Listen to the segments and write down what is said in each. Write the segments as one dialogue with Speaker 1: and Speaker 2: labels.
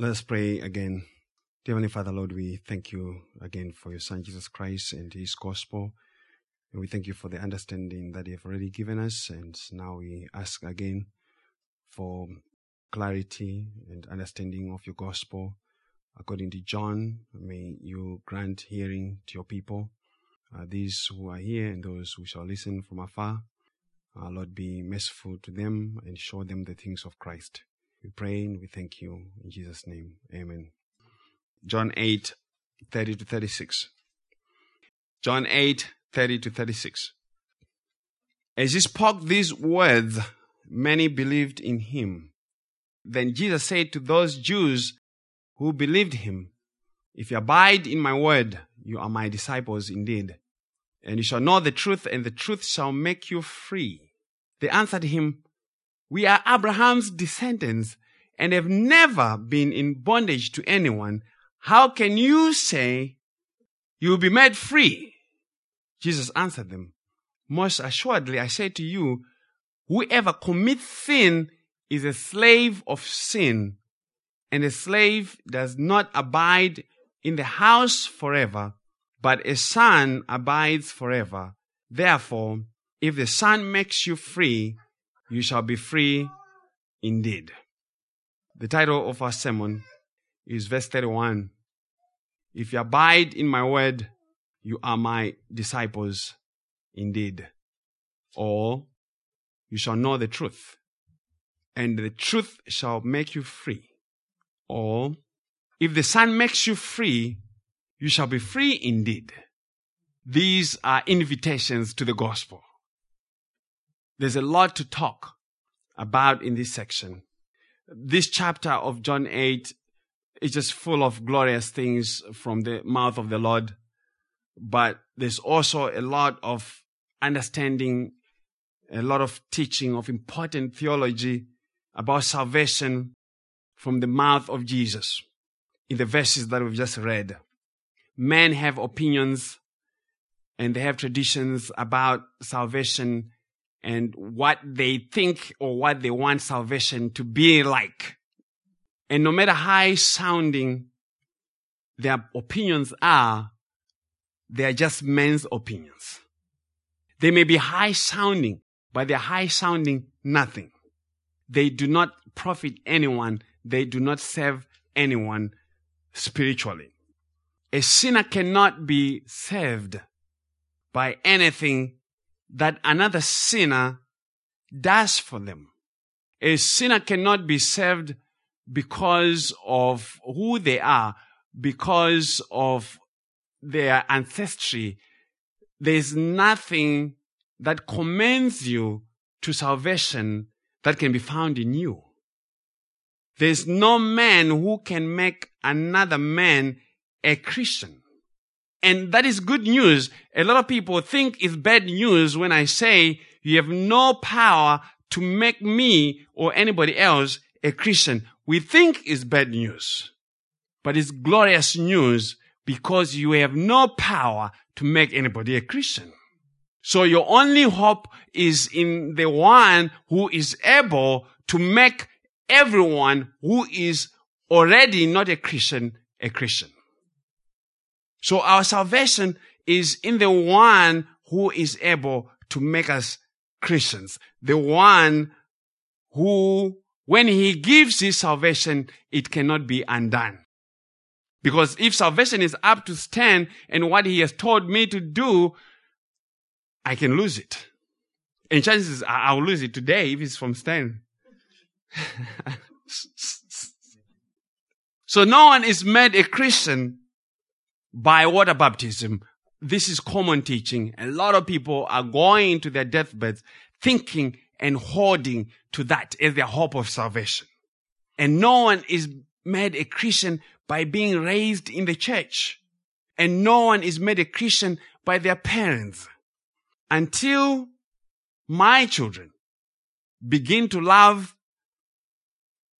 Speaker 1: Let us pray again. Dear Heavenly Father, Lord, we thank you again for your Son Jesus Christ and his gospel. And we thank you for the understanding that you have already given us. And now we ask again for clarity and understanding of your gospel. According to John, may you grant hearing to your people, uh, these who are here and those who shall listen from afar. Uh, Lord, be merciful to them and show them the things of Christ. We pray and we thank you in Jesus' name. Amen. John 8, 30 to 36. John 8, 30 to 36. As he spoke these words, many believed in him. Then Jesus said to those Jews who believed him, If you abide in my word, you are my disciples indeed. And you shall know the truth, and the truth shall make you free. They answered him, We are Abraham's descendants and have never been in bondage to anyone. How can you say you will be made free? Jesus answered them, Most assuredly, I say to you, whoever commits sin is a slave of sin, and a slave does not abide in the house forever, but a son abides forever. Therefore, if the Son makes you free, you shall be free indeed. The title of our sermon is verse 31. If you abide in my word, you are my disciples indeed. Or you shall know the truth, and the truth shall make you free. Or if the Son makes you free, you shall be free indeed. These are invitations to the gospel. There's a lot to talk about in this section. This chapter of John 8 is just full of glorious things from the mouth of the Lord, but there's also a lot of understanding, a lot of teaching of important theology about salvation from the mouth of Jesus in the verses that we've just read. Men have opinions and they have traditions about salvation and what they think or what they want salvation to be like. And no matter high sounding their opinions are, they are just men's opinions. They may be high sounding, but they're high sounding nothing. They do not profit anyone. They do not serve anyone spiritually. A sinner cannot be saved by anything that another sinner does for them. A sinner cannot be saved because of who they are, because of their ancestry. There's nothing that commends you to salvation that can be found in you. There's no man who can make another man a Christian. And that is good news. A lot of people think it's bad news when I say you have no power to make me or anybody else a Christian. We think it's bad news, but it's glorious news because you have no power to make anybody a Christian. So your only hope is in the one who is able to make everyone who is already not a Christian a Christian. So our salvation is in the one who is able to make us Christians. The one who, when he gives his salvation, it cannot be undone. Because if salvation is up to Stan and what he has told me to do, I can lose it. And chances are I'll lose it today if it's from Stan. so no one is made a Christian by water baptism. This is common teaching. A lot of people are going to their deathbeds thinking and holding to that as their hope of salvation. And no one is made a Christian by being raised in the church. And no one is made a Christian by their parents. Until my children begin to love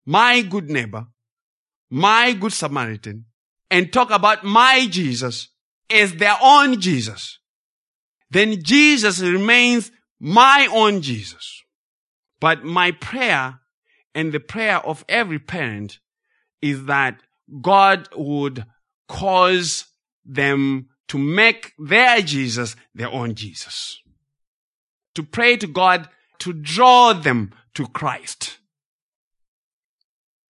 Speaker 1: my good neighbor, my good Samaritan, and talk about my Jesus as their own Jesus, then Jesus remains my own Jesus. But my prayer and the prayer of every parent is that God would cause them to make their Jesus their own Jesus. To pray to God to draw them to Christ.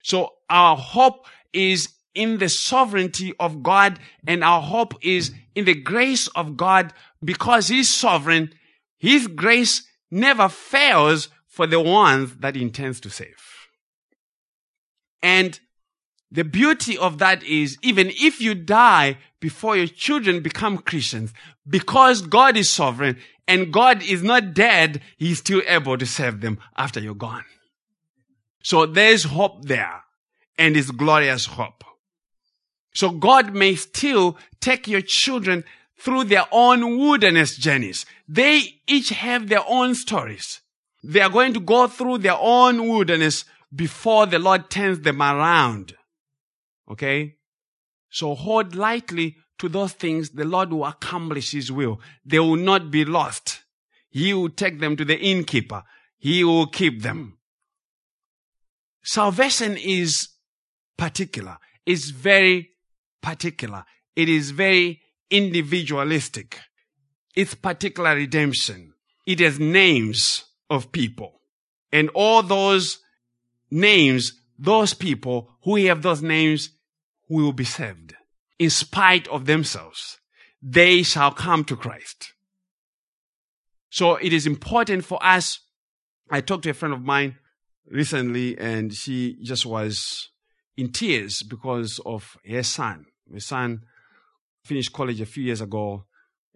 Speaker 1: So our hope is in the sovereignty of God and our hope is in the grace of God because He's sovereign. His grace never fails for the ones that He intends to save. And the beauty of that is even if you die before your children become Christians, because God is sovereign and God is not dead, He's still able to save them after you're gone. So there's hope there and it's glorious hope. So God may still take your children through their own wilderness journeys. They each have their own stories. They are going to go through their own wilderness before the Lord turns them around. Okay? So hold lightly to those things. The Lord will accomplish His will. They will not be lost. He will take them to the innkeeper. He will keep them. Salvation is particular. It's very particular. It is very individualistic. It's particular redemption. It has names of people. And all those names, those people who have those names will be saved. In spite of themselves, they shall come to Christ. So it is important for us. I talked to a friend of mine recently and she just was in tears because of her son. Her son finished college a few years ago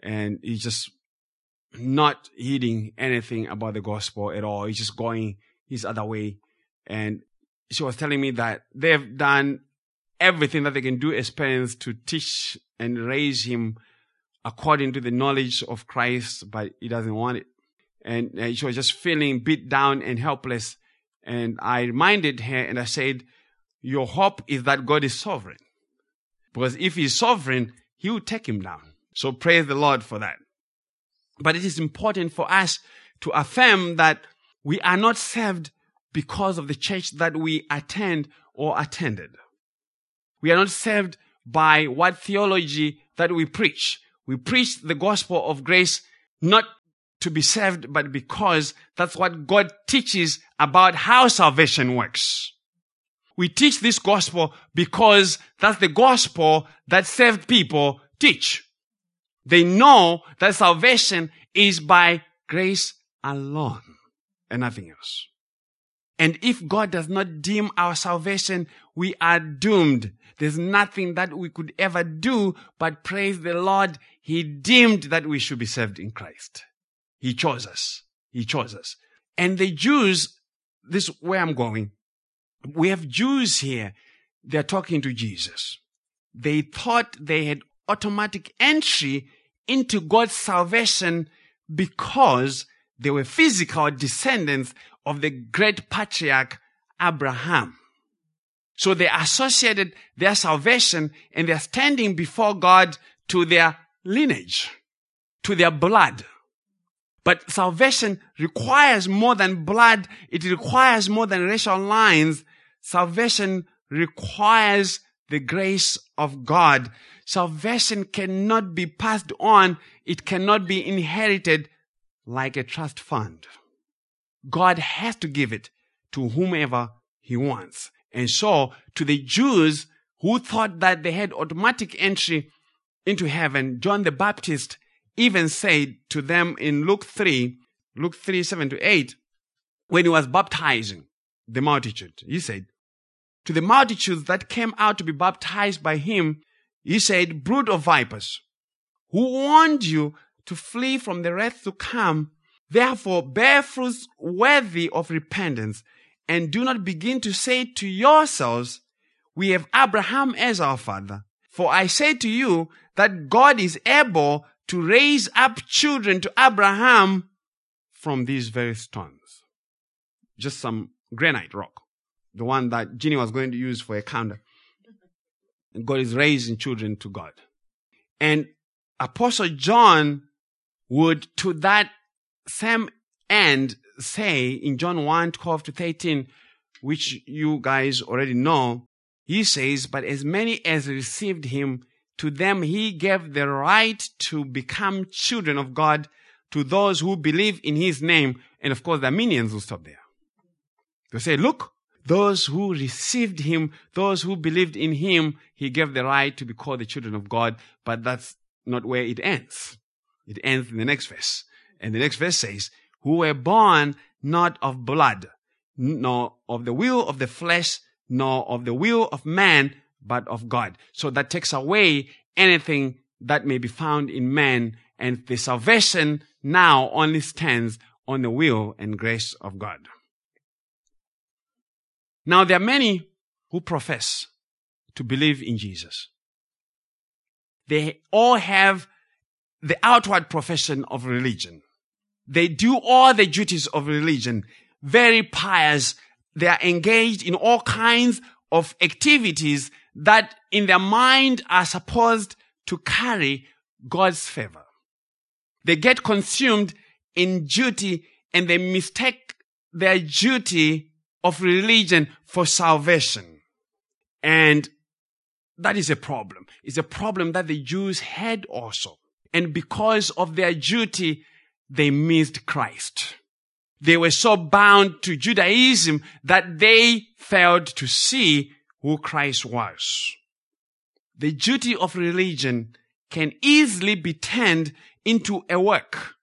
Speaker 1: and he's just not heeding anything about the gospel at all. He's just going his other way. And she was telling me that they've done everything that they can do as parents to teach and raise him according to the knowledge of Christ, but he doesn't want it. And she was just feeling beat down and helpless. And I reminded her and I said, your hope is that God is sovereign. Because if he's sovereign, he will take him down. So praise the Lord for that. But it is important for us to affirm that we are not saved because of the church that we attend or attended. We are not saved by what theology that we preach. We preach the gospel of grace not to be saved, but because that's what God teaches about how salvation works. We teach this gospel because that's the gospel that saved people teach. They know that salvation is by grace alone and nothing else. And if God does not deem our salvation, we are doomed. There's nothing that we could ever do but praise the Lord. He deemed that we should be saved in Christ. He chose us. He chose us. And the Jews, this is where I'm going. We have Jews here. They're talking to Jesus. They thought they had automatic entry into God's salvation because they were physical descendants of the great patriarch Abraham. So they associated their salvation and their standing before God to their lineage, to their blood. But salvation requires more than blood. It requires more than racial lines. Salvation requires the grace of God. Salvation cannot be passed on. It cannot be inherited like a trust fund. God has to give it to whomever he wants. And so to the Jews who thought that they had automatic entry into heaven, John the Baptist even said to them in Luke 3, Luke 3, 7 to 8, when he was baptizing the multitude, he said, to the multitudes that came out to be baptized by him, he said, brood of vipers, who warned you to flee from the wrath to come, therefore bear fruits worthy of repentance, and do not begin to say to yourselves, we have Abraham as our father. For I say to you that God is able to raise up children to Abraham from these very stones. Just some granite rock. The one that Ginny was going to use for a counter. God is raising children to God. And Apostle John would, to that same end, say in John 1 12 to 13, which you guys already know,
Speaker 2: he says, But as many as received him, to them he gave the right to become children of God to those who believe in his name. And of course, the Arminians will stop there. They say, Look, those who received him, those who believed in him, he gave the right to be called the children of God. But that's not where it ends. It ends in the next verse. And the next verse says, Who were born not of blood, nor of the will of the flesh, nor of the will of man, but of God. So that takes away anything that may be found in man, and the salvation now only stands on the will and grace of God. Now, there are many who profess to believe in Jesus. They all have the outward profession of religion. They do all the duties of religion, very pious. They are engaged in all kinds of activities that in their mind are supposed to carry God's favor. They get consumed in duty and they mistake their duty of religion for salvation. And that is a problem. It's a problem that the Jews had also. And because of their duty, they missed Christ. They were so bound to Judaism that they failed to see who Christ was. The duty of religion can easily be turned into a work.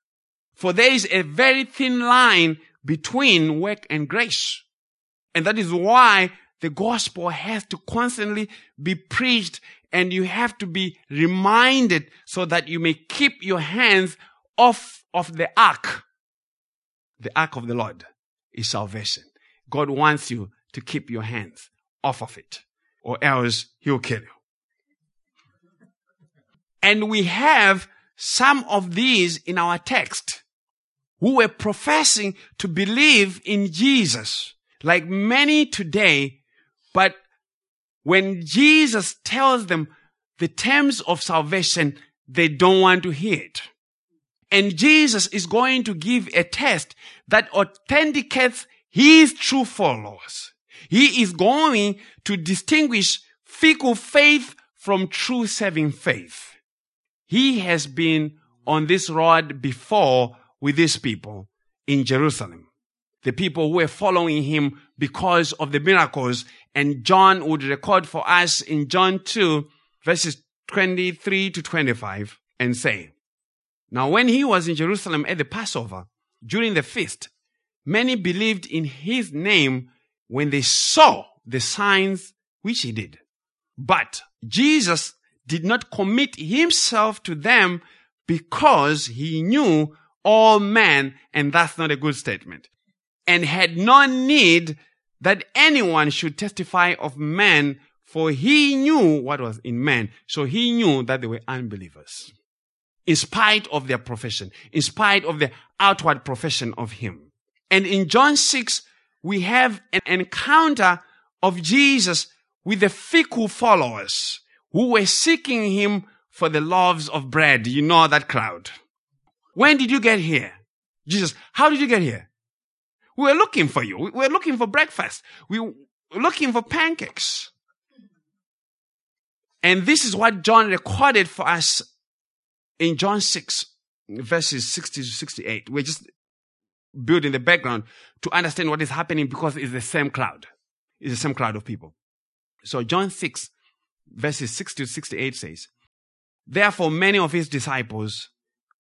Speaker 2: For there is a very thin line between work and grace. And that is why the gospel has to constantly be preached and you have to be reminded so that you may keep your hands off of the ark. The ark of the Lord is salvation. God wants you to keep your hands off of it or else he'll kill you. And we have some of these in our text who were professing to believe in Jesus like many today, but when Jesus tells them the terms of salvation, they don't want to hear it. And Jesus is going to give a test that authenticates his true followers. He is going to distinguish fickle faith from true saving faith. He has been on this road before with these people in Jerusalem the people who were following him because of the miracles. And John would record for us in John 2 verses 23 to 25 and say, Now when he was in Jerusalem at the Passover, during the feast, many believed in his name when they saw the signs which he did. But Jesus did not commit himself to them because he knew all men, and that's not a good statement and had no need that anyone should testify of men, for he knew what was in men. So he knew that they were unbelievers. In spite of their profession, in spite of the outward profession of him. And in John 6, we have an encounter of Jesus with the fickle followers who were seeking him for the loaves of bread. You know that crowd. When did you get here? Jesus, how did you get here? We were looking for you. We were looking for breakfast. We were looking for pancakes. And this is what John recorded for us in John 6, verses 60 to 68. We're just building the background to understand what is happening because it's the same crowd. It's the same crowd of people. So John 6, verses 60 to 68 says, Therefore many of his disciples,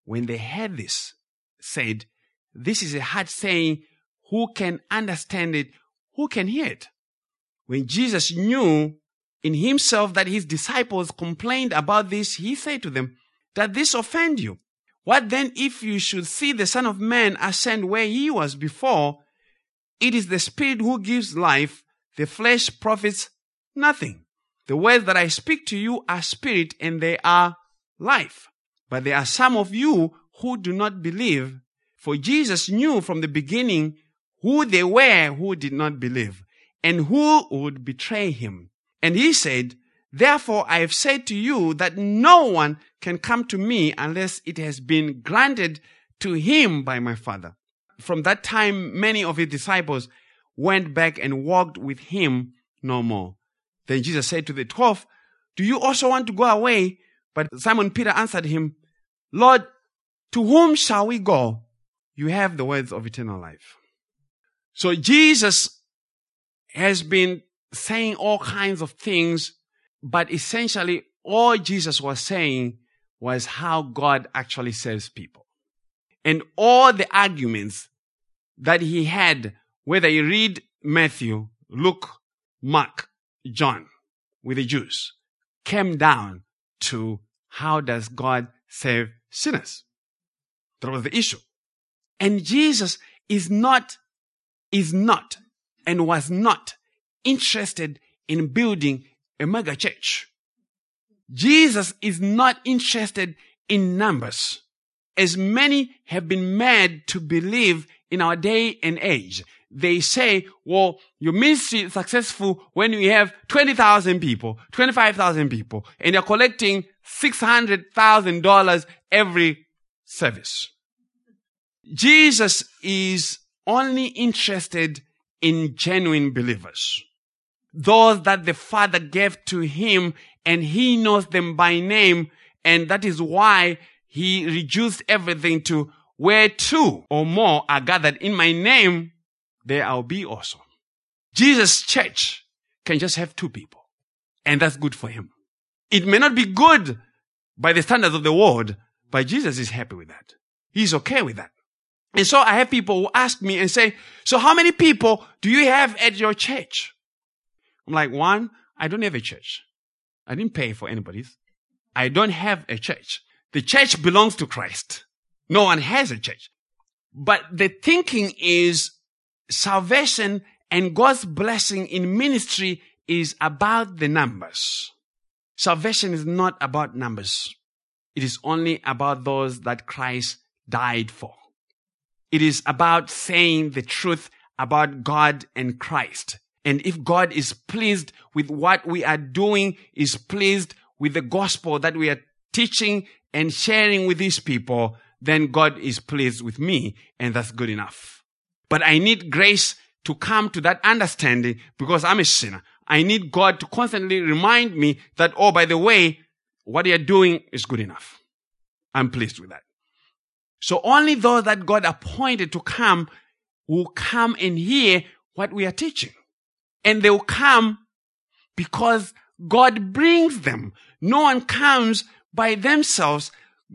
Speaker 2: when they heard this, said, This is a hard saying who can understand it? Who can hear it? When Jesus knew in himself that his disciples complained about this, he said to them, That this offend you? What then if you should see the Son of Man ascend where he was before? It is the Spirit who gives life, the flesh profits nothing. The words that I speak to you are spirit and they are life. But there are some of you who do not believe, for Jesus knew from the beginning who they were who did not believe and who would betray him. And he said, Therefore I have said to you that no one can come to me unless it has been granted to him by my Father. From that time, many of his disciples went back and walked with him no more. Then Jesus said to the twelve, Do you also want to go away? But Simon Peter answered him, Lord, to whom shall we go? You have the words of eternal life. So Jesus has been saying all kinds of things, but essentially all Jesus was saying was how God actually saves people. And all the arguments that he had, whether you read Matthew, Luke, Mark, John with the Jews, came down to how does God save sinners? That was the issue. And Jesus is not, is not, and was not interested in building a mega church. Jesus is not interested in numbers. As many have been made to believe in our day and age. They say, well, your ministry is successful when you have 20,000 people, 25,000 people, and you're collecting $600,000 every service. Jesus is only interested in genuine believers. Those that the Father gave to him and he knows them by name. And that is why he reduced everything to where two or more are gathered in my name, there I'll be also. Jesus' church can just have two people. And that's good for him. It may not be good by the standards of the world, but Jesus is happy with that. He's okay with that. And so I have people who ask me and say, so how many people do you have at your church? I'm like, one, I don't have a church. I didn't pay for anybody's. I don't have a church. The church belongs to Christ. No one has a church. But the thinking is salvation and God's blessing in ministry is about the numbers. Salvation is not about numbers. It is only about those that Christ died for. It is about saying the truth about God and Christ. And if God is pleased with what we are doing, is pleased with the gospel that we are teaching and sharing with these people, then God is pleased with me and that's good enough. But I need grace to come to that understanding because I'm a sinner. I need God to constantly remind me that, oh, by the way, what you're doing is good enough. I'm pleased with that. So only those that God appointed to come will come and hear what we are teaching. And they will come because God brings them. No one comes by themselves.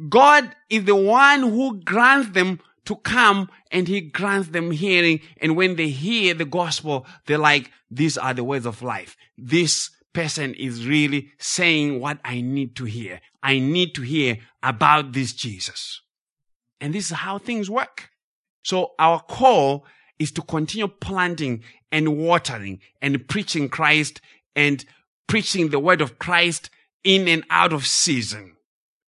Speaker 2: God is the one who grants them to come and he grants them hearing. And when they hear the gospel, they're like, these are the words of life. This person is really saying what I need to hear. I need to hear about this Jesus. And this is how things work. So our call is to continue planting and watering and preaching Christ and preaching the word of Christ in and out of season.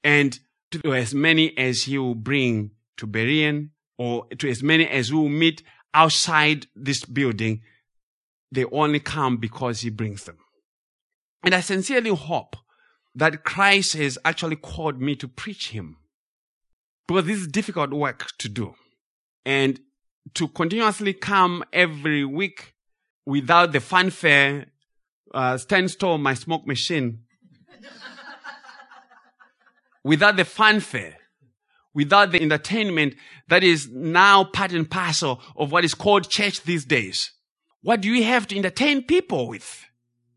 Speaker 2: And to as many as he will bring to Berean or to as many as we will meet outside this building, they only come because he brings them. And I sincerely hope that Christ has actually called me to preach him. Because this is difficult work to do. And to continuously come every week without the fanfare, uh, stand still my smoke machine, without the fanfare, without the entertainment that is now part and parcel of what is called church these days. What do you have to entertain people with?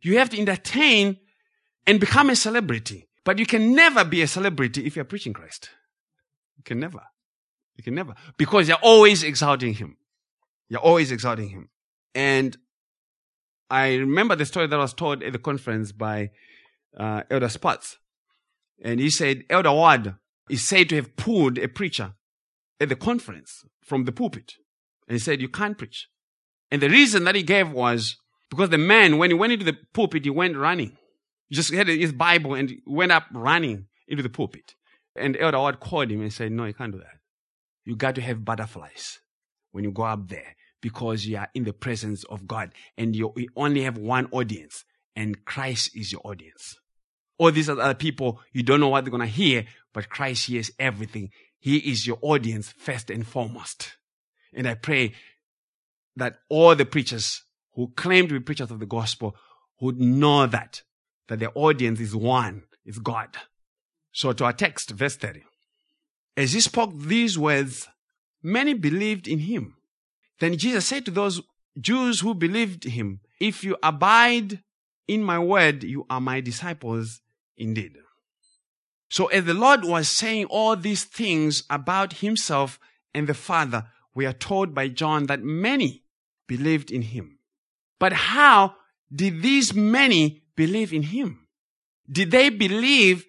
Speaker 2: You have to entertain and become a celebrity. But you can never be a celebrity if you're preaching Christ. You can never. You can never. Because you're always exalting him. You're always exalting him. And I remember the story that was told at the conference by uh, Elder Spots. And he said, Elder Ward is said to have pulled a preacher at the conference from the pulpit. And he said, You can't preach. And the reason that he gave was because the man, when he went into the pulpit, he went running. He just had his Bible and went up running into the pulpit. And Elder Ward called him and said, No, you can't do that. You got to have butterflies when you go up there because you are in the presence of God and you, only have one audience and Christ is your audience. All these other people, you don't know what they're going to hear, but Christ hears everything. He is your audience first and foremost. And I pray that all the preachers who claim to be preachers of the gospel would know that, that their audience is one, is God. So to our text, verse 30. As he spoke these words, many believed in him. Then Jesus said to those Jews who believed him, if you abide in my word, you are my disciples indeed. So as the Lord was saying all these things about himself and the Father, we are told by John that many believed in him. But how did these many believe in him? Did they believe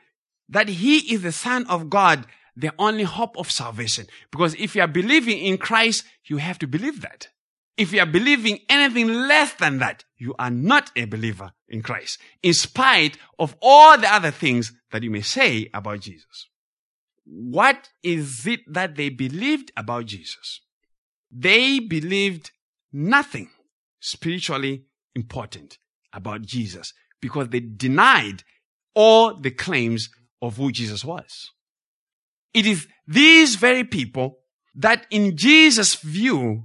Speaker 2: that he is the Son of God, the only hope of salvation? Because if you are believing in Christ, you have to believe that. If you are believing anything less than that, you are not a believer in Christ, in spite of all the other things that you may say about Jesus. What is it that they believed about Jesus? They believed nothing spiritually important about Jesus because they denied all the claims of who Jesus was. It is these very people that in Jesus' view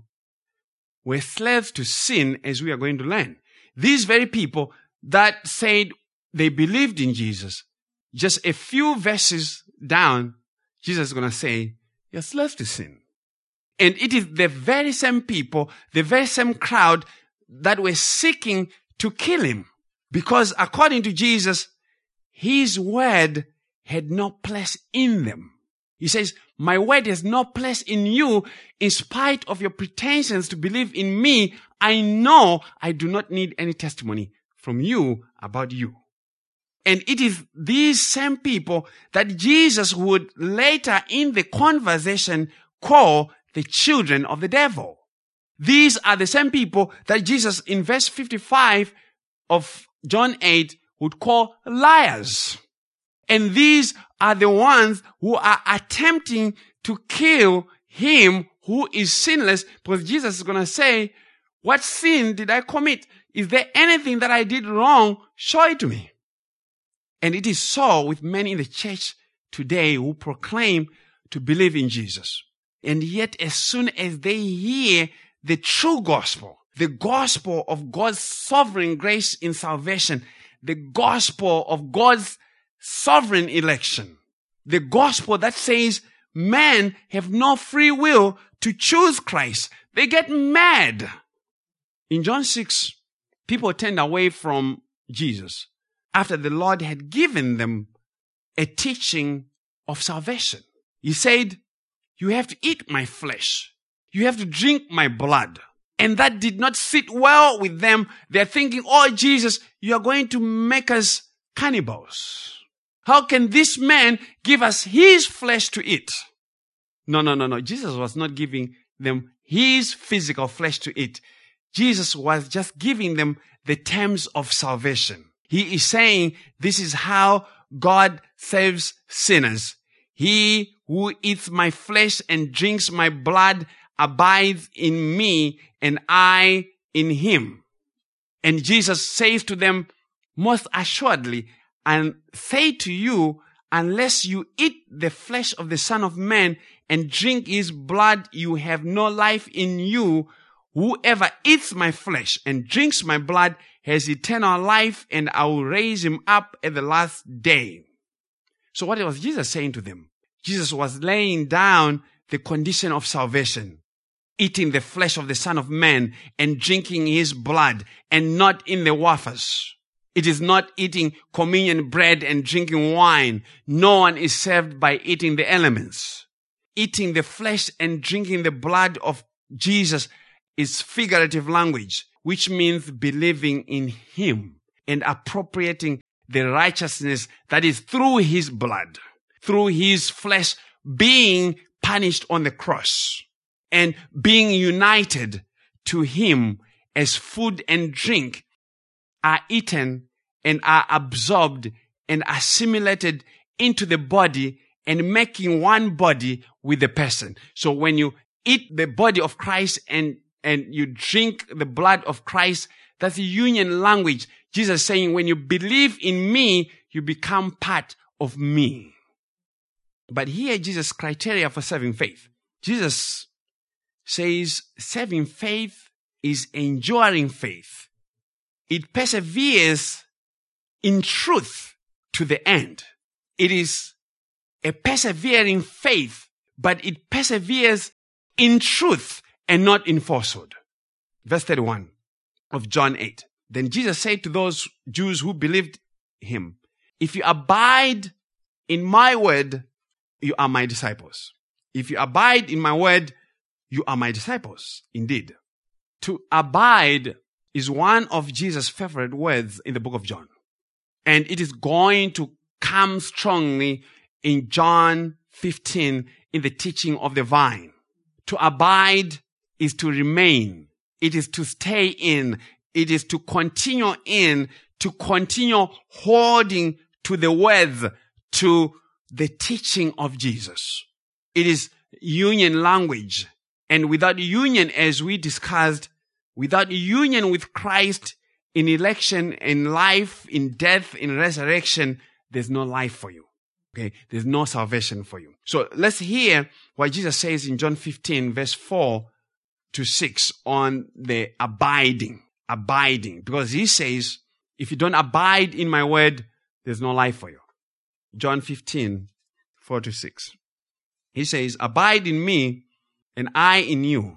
Speaker 2: were slaves to sin as we are going to learn. These very people that said they believed in Jesus, just a few verses down, Jesus is going to say, you're slaves to sin. And it is the very same people, the very same crowd that were seeking to kill him. Because according to Jesus, his word had no place in them. He says, my word has no place in you in spite of your pretensions to believe in me. I know I do not need any testimony from you about you. And it is these same people that Jesus would later in the conversation call the children of the devil. These are the same people that Jesus in verse 55 of John 8 would call liars. And these are the ones who are attempting to kill him who is sinless because Jesus is going to say, what sin did I commit? Is there anything that I did wrong? Show it to me. And it is so with many in the church today who proclaim to believe in Jesus. And yet as soon as they hear the true gospel, the gospel of God's sovereign grace in salvation, the gospel of God's sovereign election, the gospel that says men have no free will to choose Christ. They get mad. In John 6, people turned away from Jesus after the Lord had given them a teaching of salvation. He said, you have to eat my flesh. You have to drink my blood. And that did not sit well with them. They're thinking, oh, Jesus, you are going to make us cannibals. How can this man give us his flesh to eat? No, no, no, no. Jesus was not giving them his physical flesh to eat. Jesus was just giving them the terms of salvation. He is saying this is how God saves sinners. He who eats my flesh and drinks my blood abides in me and I in him. And Jesus says to them, most assuredly, and say to you, unless you eat the flesh of the Son of Man and drink his blood, you have no life in you. Whoever eats my flesh and drinks my blood has eternal life and I will raise him up at the last day. So what was Jesus saying to them? Jesus was laying down the condition of salvation, eating the flesh of the Son of Man and drinking his blood and not in the wafers. It is not eating communion bread and drinking wine. No one is served by eating the elements. Eating the flesh and drinking the blood of Jesus is figurative language, which means believing in Him and appropriating the righteousness that is through His blood, through His flesh being punished on the cross and being united to Him as food and drink are eaten and are absorbed and assimilated into the body and making one body with the person. So when you eat the body of Christ and, and you drink the blood of Christ, that's a union language. Jesus saying, when you believe in me, you become part of me. But here Jesus' criteria for saving faith. Jesus says saving faith is enduring faith it perseveres in truth to the end. It is a persevering faith, but it perseveres in truth and not in falsehood. Verse 31 of John 8. Then Jesus said to those Jews who believed him, if you abide in my word, you are my disciples. If you abide in my word, you are my disciples. Indeed. To abide is one of Jesus' favorite words in the book of John. And it is going to come strongly in John 15 in the teaching of the vine. To abide is to remain. It is to stay in. It is to continue in, to continue holding to the words, to the teaching of Jesus. It is union language. And without union, as we discussed, without union with Christ in election, in life, in death, in resurrection, there's no life for you. Okay. There's no salvation for you. So let's hear what Jesus says in John 15 verse 4 to 6 on the abiding, abiding. Because he says, if you don't abide in my word, there's no life for you. John 15, 4 to 6. He says, abide in me and I in you.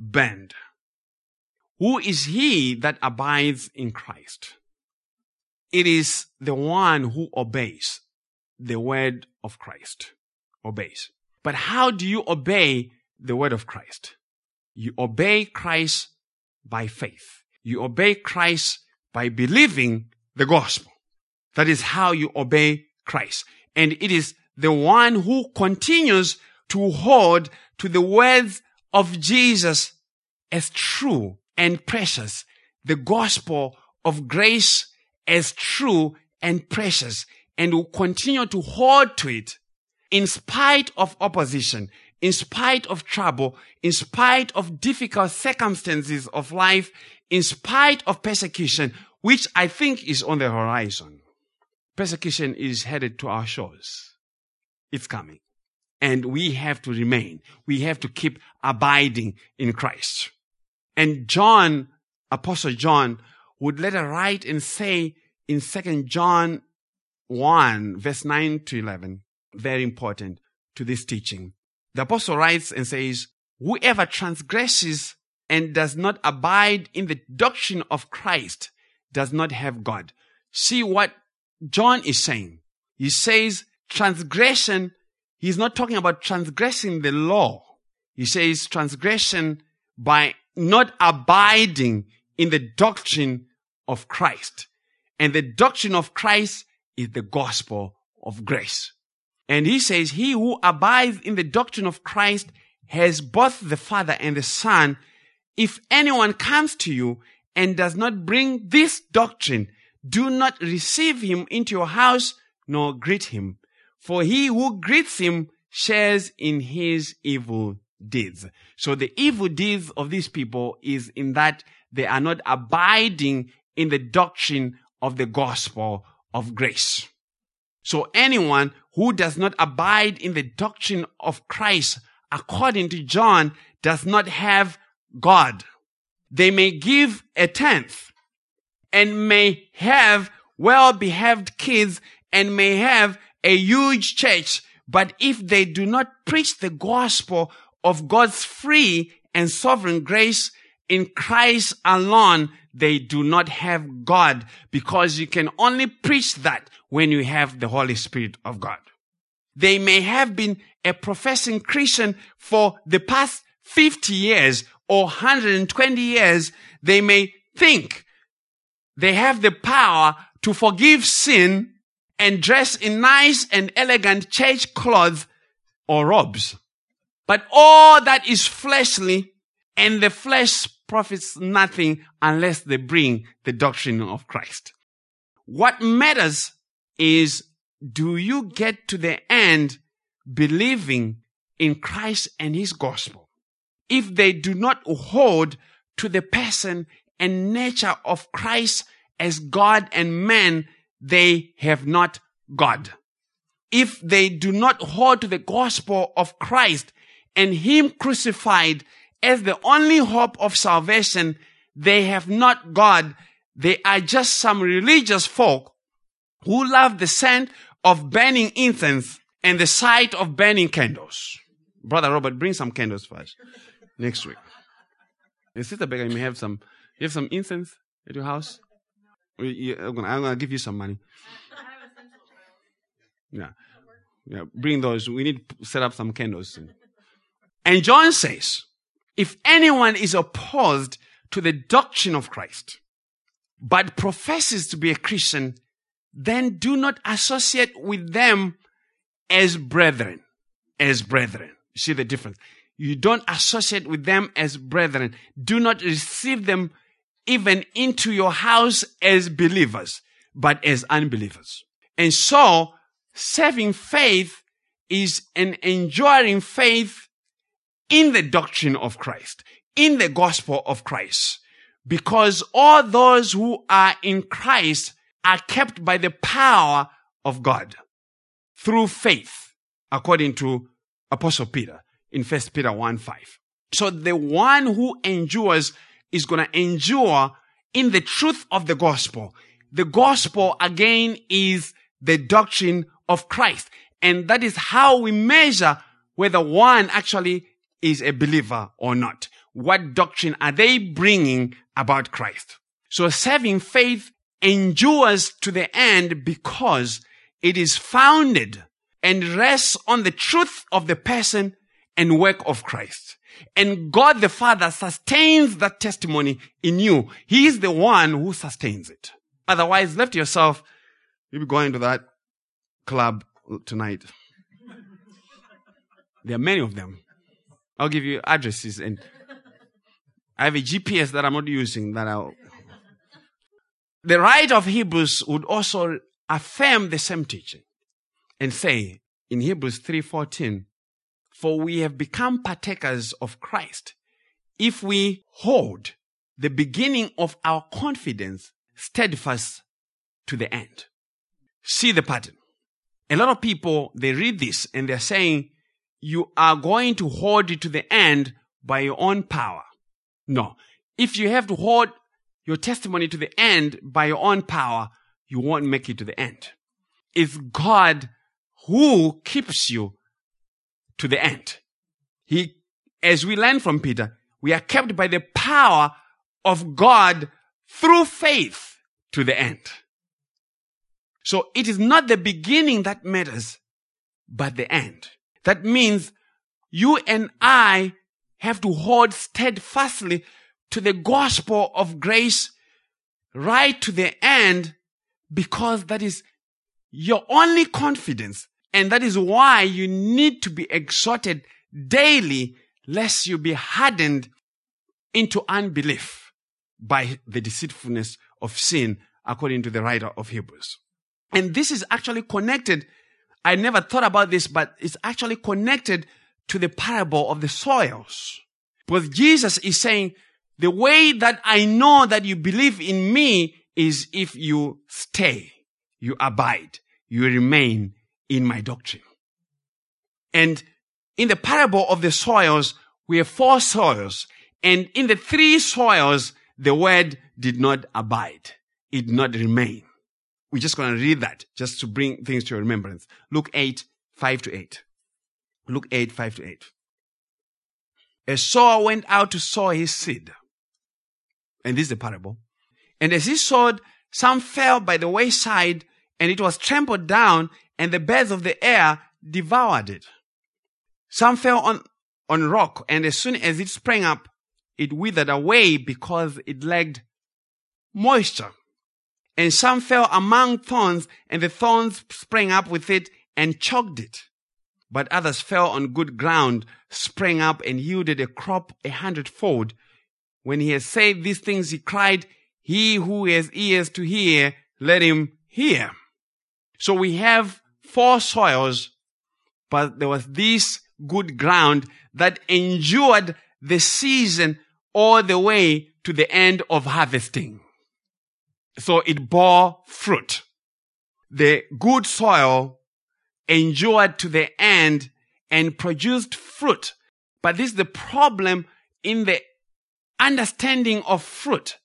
Speaker 2: burned. Who is he that abides in Christ? It is the one who obeys the word of Christ. Obeys. But how do you obey the word of Christ? You obey Christ by faith. You obey Christ by believing the gospel. That is how you obey Christ. And it is the one who continues to hold to the words of Jesus as true and precious. The gospel of grace as true and precious and will continue to hold to it in spite of opposition, in spite of trouble, in spite of difficult circumstances of life, in spite of persecution, which I think is on the horizon. Persecution is headed to our shores. It's coming. And we have to remain. We have to keep abiding in Christ. And John, Apostle John, would let later write and say in 2 John 1, verse 9 to 11, very important to this teaching. The apostle writes and says, Whoever transgresses and does not abide in the doctrine of Christ does not have God. See what John is saying. He says transgression, he's not talking about transgressing the law. He says transgression by not abiding in the doctrine of Christ. And the doctrine of Christ is the gospel of grace. And he says, he who abides in the doctrine of Christ has both the Father and the Son. If anyone comes to you and does not bring this doctrine, do not receive him into your house nor greet him. For he who greets him shares in his evil deeds. So the evil deeds of these people is in that they are not abiding in the doctrine of the gospel of grace. So anyone who does not abide in the doctrine of Christ, according to John, does not have God. They may give a tenth and may have well-behaved kids and may have a huge church. But if they do not preach the gospel of God's free and sovereign grace in Christ alone, they do not have God because you can only preach that when you have the Holy Spirit of God. They may have been a professing Christian for the past 50 years or 120 years, they may think they have the power to forgive sin and dress in nice and elegant church clothes or robes. But all that is fleshly and the flesh profits nothing unless they bring the doctrine of Christ. What matters is do you get to the end believing in Christ and his gospel? If they do not hold to the person and nature of Christ as God and man, they have not God. If they do not hold to the gospel of Christ and him crucified as the only hope of salvation, they have not God. They are just some religious folk who love the scent of burning incense and the sight of burning candles. Brother Robert, bring some candles for us next week. And Sister Becca, you may have some. You have some incense at your house. I'm gonna, I'm gonna give you some money. Yeah, yeah. Bring those. We need to set up some candles. And John says, if anyone is opposed to the doctrine of Christ, but professes to be a Christian, then do not associate with them as brethren. As brethren. See the difference? You don't associate with them as brethren. Do not receive them even into your house as believers, but as unbelievers. And so, saving faith is an enduring faith in the doctrine of Christ, in the gospel of Christ. Because all those who are in Christ are kept by the power of God through faith, according to Apostle Peter in 1 Peter 1 5. So the one who endures is going to endure in the truth of the gospel. The gospel again is the doctrine of Christ. And that is how we measure whether one actually is a believer or not. What doctrine are they bringing about Christ? So saving faith endures to the end because it is founded and rests on the truth of the person and work of Christ. And God the Father sustains that testimony in you. He is the one who sustains it. Otherwise, left yourself, you'll be going to that club tonight. There are many of them. I'll give you addresses and I have a GPS that I'm not using that I'll. The writer of Hebrews would also affirm the same teaching and say in Hebrews 3:14, "For we have become partakers of Christ if we hold the beginning of our confidence steadfast to the end." See the pattern. A lot of people they read this and they're saying you are going to hold it to the end by your own power. No. If you have to hold your testimony to the end by your own power, you won't make it to the end. It's God who keeps you to the end. He, as we learn from Peter, we are kept by the power of God through faith to the end. So it is not the beginning that matters, but the end. That means you and I have to hold steadfastly to the gospel of grace right to the end because that is your only confidence. And that is why you need to be exhorted daily lest you be hardened into unbelief by the deceitfulness of sin according to the writer of Hebrews. And this is actually connected I never thought about this, but it's actually connected to the parable of the soils. Because Jesus is saying, the way that I know that you believe in me is if you stay, you abide, you remain in my doctrine. And in the parable of the soils, we have four soils. And in the three soils, the word did not abide. It did not remain. We're just going to read that just to bring things to your remembrance. Luke 8, 5 to 8. Luke 8, 5 to 8. A sower went out to sow his seed. And this is the parable. And as he sowed, some fell by the wayside, and it was trampled down, and the birds of the air devoured it. Some fell on, on rock, and as soon as it sprang up, it withered away because it lacked moisture. And some fell among thorns, and the thorns sprang up with it and choked it. But others fell on good ground, sprang up, and yielded a crop a hundredfold. when he had said these things, he cried, He who has ears to hear, let him hear. So we have four soils, but there was this good ground that endured the season all the way to the end of harvesting. So it bore fruit. The good soil endured to the end and produced fruit. But this is the problem in the understanding of fruit.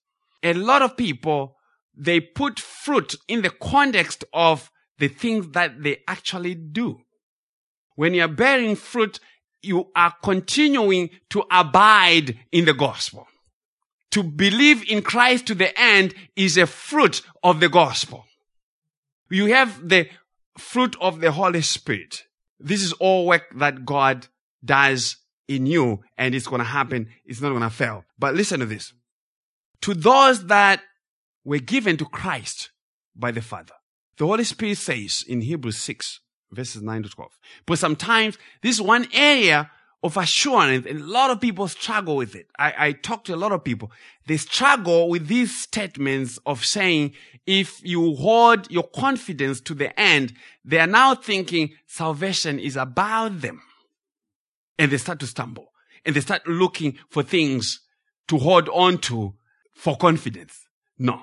Speaker 2: A lot of people, they put fruit in the context of the things that they actually do. When you're bearing fruit, you are continuing to abide in the gospel. To believe in Christ to the end is a fruit of the gospel. You have the fruit of the Holy Spirit. This is all work that God does in you and it's going to happen. It's not going to fail. But listen to this. To those that were given to Christ by the Father, the Holy Spirit says in Hebrews 6 verses 9 to 12. But sometimes this is one area of assurance and a lot of people struggle with it. I, I talk to a lot of people. They struggle with these statements of saying, if you hold your confidence to the end, they are now thinking salvation is about them. And they start to stumble and they start looking for things to hold on to for confidence. No.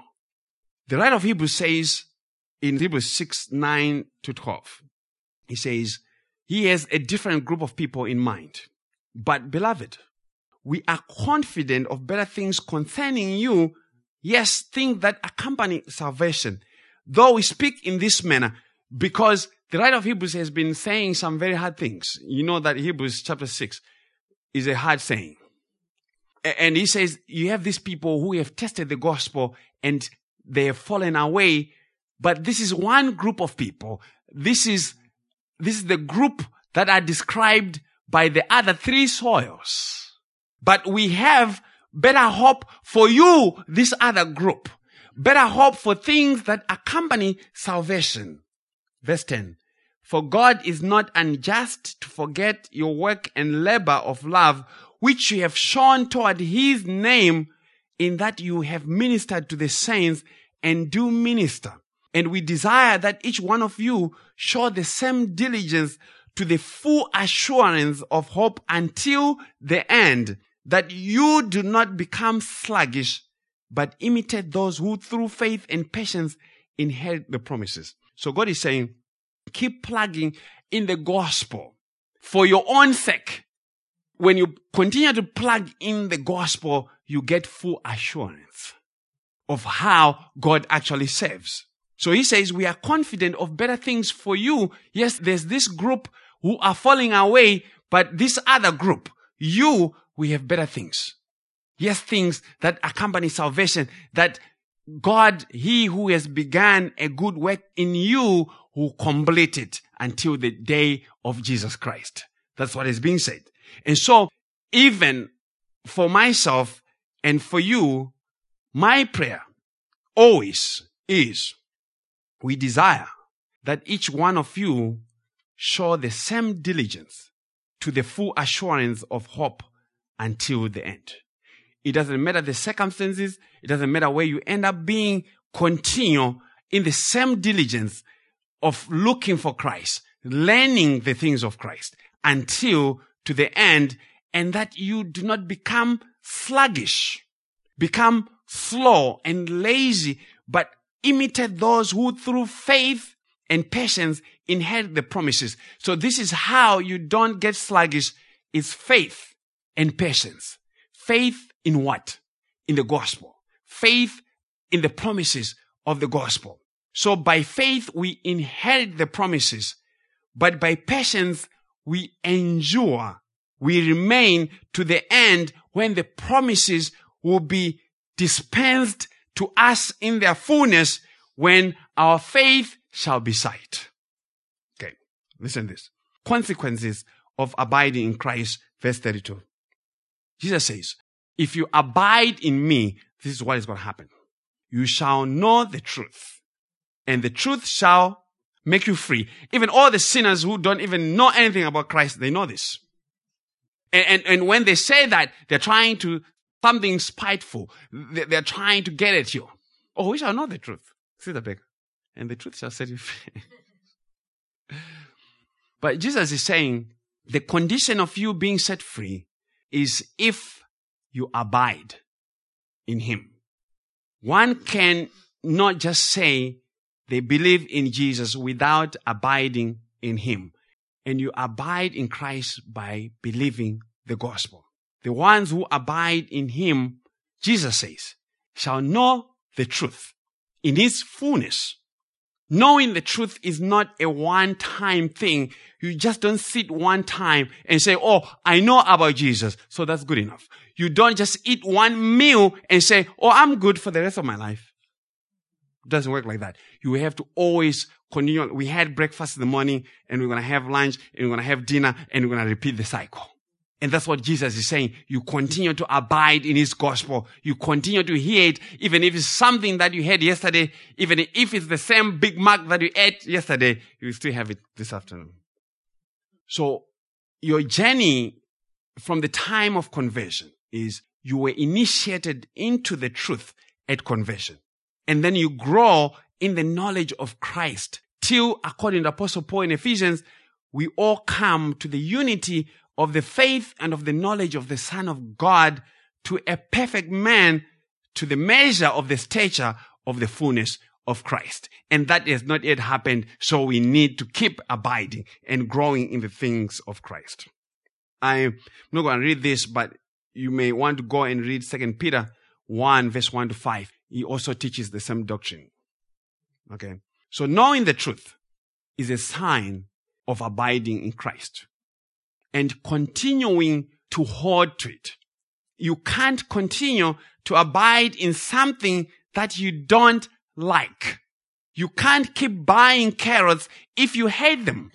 Speaker 2: The writer of Hebrews says in Hebrews 6, 9 to 12, he says, he has a different group of people in mind. But beloved, we are confident of better things concerning you. Yes, things that accompany salvation. Though we speak in this manner, because the writer of Hebrews has been saying some very hard things. You know that Hebrews chapter 6 is a hard saying. And he says, you have these people who have tested the gospel and they have fallen away. But this is one group of people. This is, this is the group that are described by the other three soils. But we have better hope for you, this other group. Better hope for things that accompany salvation. Verse 10. For God is not unjust to forget your work and labor of love, which you have shown toward his name in that you have ministered to the saints and do minister. And we desire that each one of you show the same diligence to the full assurance of hope until the end, that you do not become sluggish, but imitate those who through faith and patience inherit the promises. So God is saying, keep plugging in the gospel for your own sake. When you continue to plug in the gospel, you get full assurance of how God actually saves. So he says, we are confident of better things for you. Yes, there's this group who are falling away, but this other group, you, we have better things. Yes, things that accompany salvation, that God, He who has begun a good work in you, will complete it until the day of Jesus Christ. That's what is being said. And so, even for myself and for you, my prayer always is we desire that each one of you show the same diligence to the full assurance of hope until the end. It doesn't matter the circumstances. It doesn't matter where you end up being. Continue in the same diligence of looking for Christ, learning the things of Christ until to the end and that you do not become sluggish, become slow and lazy, but imitate those who through faith and patience inherit the promises. So this is how you don't get sluggish is faith and patience. Faith in what? In the gospel. Faith in the promises of the gospel. So by faith, we inherit the promises, but by patience, we endure. We remain to the end when the promises will be dispensed to us in their fullness when our faith shall be sight. Okay. Listen to this. Consequences of abiding in Christ, verse 32. Jesus says, if you abide in me, this is what is going to happen. You shall know the truth and the truth shall make you free. Even all the sinners who don't even know anything about Christ, they know this. And, and, and when they say that, they're trying to something spiteful. They- They're trying to get at you. Oh, we shall know the truth. See the back. And the truth shall set you free. but Jesus is saying the condition of you being set free is if you abide in Him. One can not just say they believe in Jesus without abiding in Him. And you abide in Christ by believing the gospel. The ones who abide in Him, Jesus says, shall know the truth in His fullness. Knowing the truth is not a one time thing. You just don't sit one time and say, Oh, I know about Jesus. So that's good enough. You don't just eat one meal and say, Oh, I'm good for the rest of my life. It doesn't work like that. You have to always continue. We had breakfast in the morning and we're going to have lunch and we're going to have dinner and we're going to repeat the cycle. And that's what Jesus is saying. You continue to abide in his gospel. You continue to hear it, even if it's something that you had yesterday, even if it's the same Big Mac that you ate yesterday, you still have it this afternoon. So your journey from the time of conversion is you were initiated into the truth at conversion. And then you grow in the knowledge of Christ till, according to Apostle Paul in Ephesians, we all come to the unity of the faith and of the knowledge of the Son of God to a perfect man to the measure of the stature of the fullness of Christ. And that has not yet happened. So we need to keep abiding and growing in the things of Christ. I'm not going to read this, but you may want to go and read Second Peter 1 verse 1 to 5. He also teaches the same doctrine. Okay. So knowing the truth is a sign of abiding in Christ and continuing to hold to it. You can't continue to abide in something that you don't like. You can't keep buying carrots if you hate them.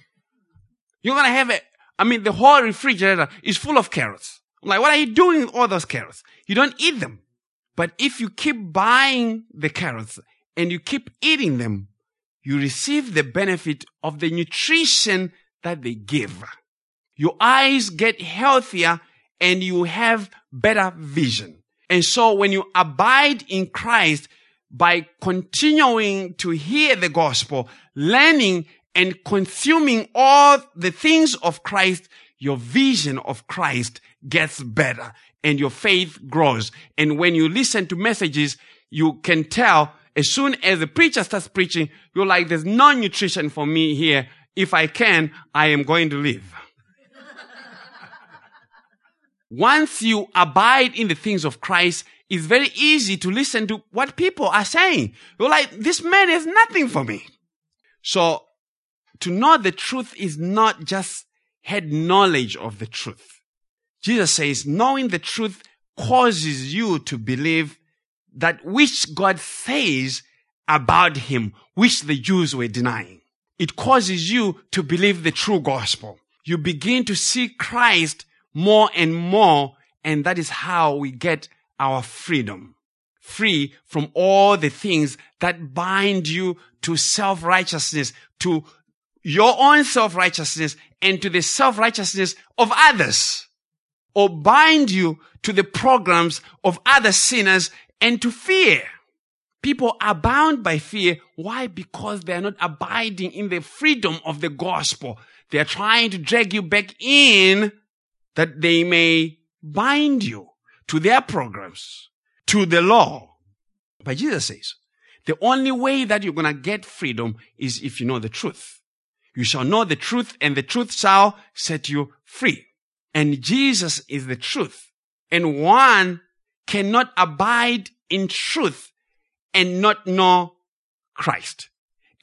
Speaker 2: You're gonna have a, I mean, the whole refrigerator is full of carrots. I'm like, what are you doing with all those carrots? You don't eat them. But if you keep buying the carrots and you keep eating them, you receive the benefit of the nutrition that they give. Your eyes get healthier and you have better vision. And so when you abide in Christ by continuing to hear the gospel, learning and consuming all the things of Christ, your vision of Christ gets better and your faith grows. And when you listen to messages, you can tell as soon as the preacher starts preaching, you're like, there's no nutrition for me here. If I can, I am going to leave. Once you abide in the things of Christ, it's very easy to listen to what people are saying. You're like, this man is nothing for me. So to know the truth is not just head knowledge of the truth. Jesus says, knowing the truth causes you to believe that which God says about him, which the Jews were denying. It causes you to believe the true gospel. You begin to see Christ more and more, and that is how we get our freedom. Free from all the things that bind you to self-righteousness, to your own self-righteousness, and to the self-righteousness of others. Or bind you to the programs of other sinners and to fear. People are bound by fear. Why? Because they are not abiding in the freedom of the gospel. They are trying to drag you back in that they may bind you to their programs, to the law. But Jesus says, the only way that you're going to get freedom is if you know the truth. You shall know the truth and the truth shall set you free. And Jesus is the truth. And one cannot abide in truth and not know Christ.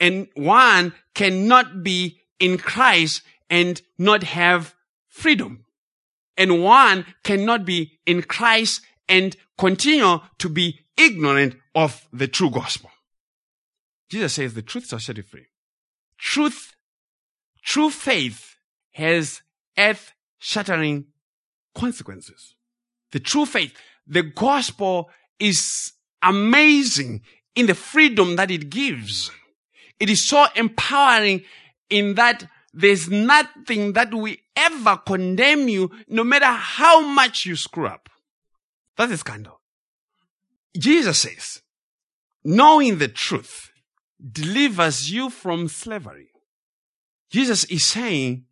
Speaker 2: And one cannot be in Christ and not have freedom. And one cannot be in Christ and continue to be ignorant of the true gospel. Jesus says the truth shall set you free. Truth, true faith has earth shattering consequences. The true faith, the gospel is amazing in the freedom that it gives. It is so empowering in that there's nothing that will ever condemn you, no matter how much you screw up. That's a scandal. Jesus says, knowing the truth delivers you from slavery. Jesus is saying,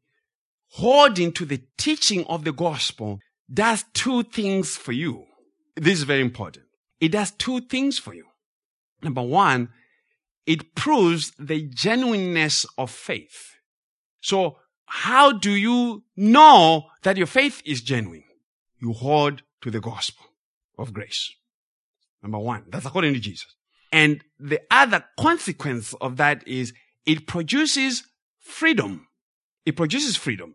Speaker 2: holding to the teaching of the gospel does two things for you. This is very important. It does two things for you. Number one, it proves the genuineness of faith. So how do you know that your faith is genuine? You hold to the gospel of grace. Number one, that's according to Jesus. And the other consequence of that is it produces freedom. It produces freedom.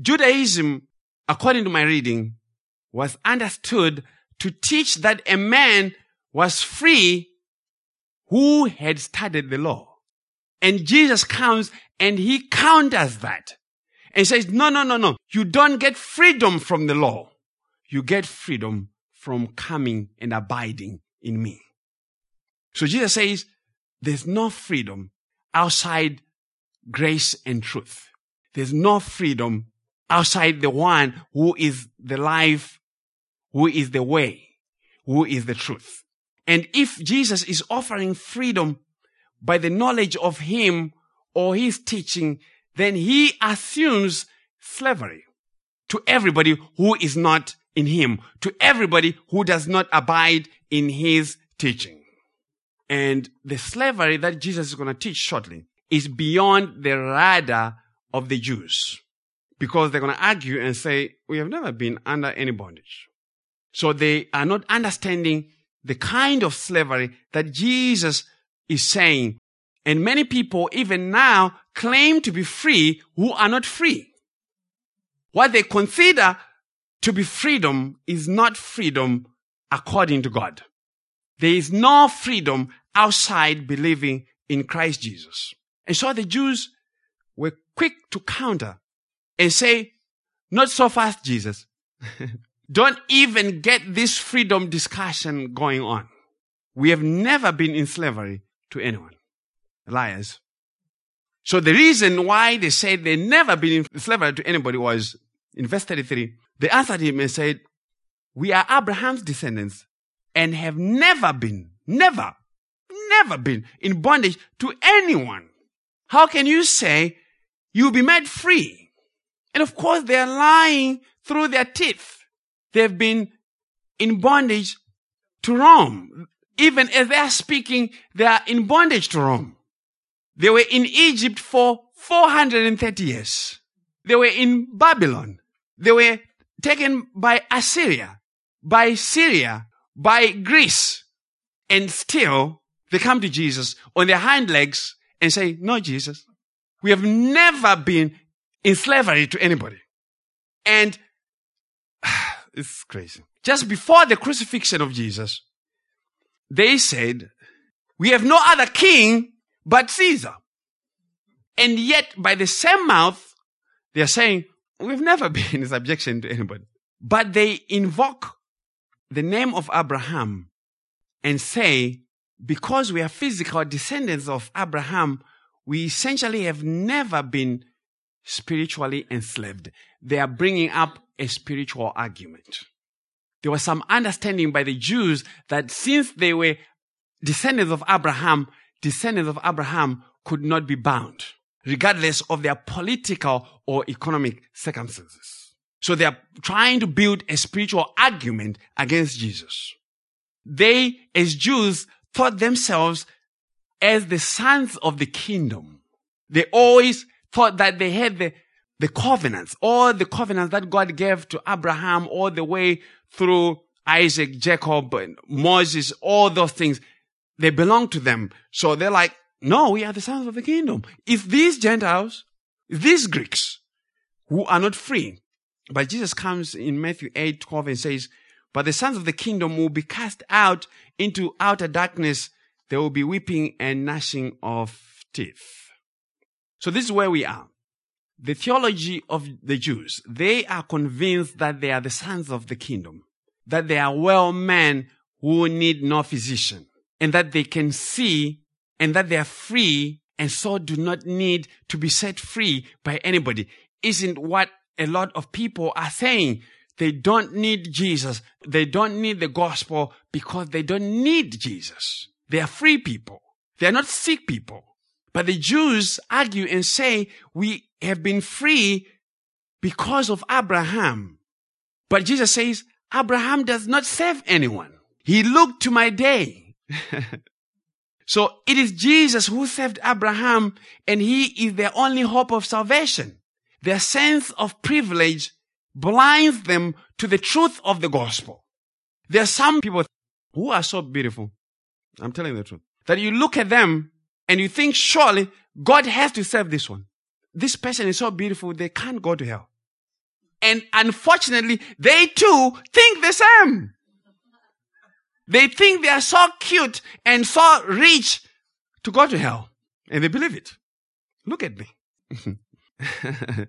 Speaker 2: Judaism, according to my reading, was understood to teach that a man was free who had studied the law. And Jesus comes and he counters that and says, no, no, no, no. You don't get freedom from the law. You get freedom from coming and abiding in me. So Jesus says, there's no freedom outside grace and truth. There's no freedom outside the one who is the life, who is the way, who is the truth. And if Jesus is offering freedom by the knowledge of him or his teaching, then he assumes slavery to everybody who is not in him, to everybody who does not abide in his teaching. And the slavery that Jesus is going to teach shortly is beyond the radar of the Jews because they're going to argue and say, we have never been under any bondage. So they are not understanding the kind of slavery that Jesus is saying. And many people even now claim to be free who are not free. What they consider to be freedom is not freedom according to God. There is no freedom outside believing in Christ Jesus. And so the Jews were quick to counter and say, not so fast, Jesus. Don't even get this freedom discussion going on. We have never been in slavery to anyone. Liars. So the reason why they said they never been enslaved to anybody was in verse 33. They answered him and said, we are Abraham's descendants and have never been, never, never been in bondage to anyone. How can you say you'll be made free? And of course, they're lying through their teeth. They've been in bondage to Rome. Even as they are speaking, they are in bondage to Rome. They were in Egypt for 430 years. They were in Babylon. They were taken by Assyria, by Syria, by Greece. And still, they come to Jesus on their hind legs and say, no, Jesus, we have never been in slavery to anybody. And it's crazy. Just before the crucifixion of Jesus, they said, we have no other king but Caesar. And yet, by the same mouth, they are saying, we've never been in subjection to anybody. But they invoke the name of Abraham and say, because we are physical descendants of Abraham, we essentially have never been spiritually enslaved. They are bringing up a spiritual argument. There was some understanding by the Jews that since they were descendants of Abraham, descendants of Abraham could not be bound, regardless of their political or economic circumstances. So they are trying to build a spiritual argument against Jesus. They, as Jews, thought themselves as the sons of the kingdom. They always thought that they had the, the covenants, all the covenants that God gave to Abraham all the way through Isaac, Jacob, Moses, all those things, they belong to them. So they're like, no, we are the sons of the kingdom. If these Gentiles, these Greeks, who are not free, but Jesus comes in Matthew 8, 12 and says, but the sons of the kingdom will be cast out into outer darkness. There will be weeping and gnashing of teeth. So this is where we are. The theology of the Jews, they are convinced that they are the sons of the kingdom, that they are well men who need no physician, and that they can see and that they are free and so do not need to be set free by anybody. Isn't what a lot of people are saying they don't need Jesus. They don't need the gospel because they don't need Jesus. They are free people. They are not sick people. But the Jews argue and say, we have been free because of Abraham. But Jesus says, Abraham does not save anyone. He looked to my day. so it is Jesus who saved Abraham and he is their only hope of salvation. Their sense of privilege blinds them to the truth of the gospel. There are some people who are so beautiful. I'm telling the truth. That you look at them and you think, surely God has to save this one. This person is so beautiful, they can't go to hell. And unfortunately, they too think the same. They think they are so cute and so rich to go to hell. And they believe it. Look at me.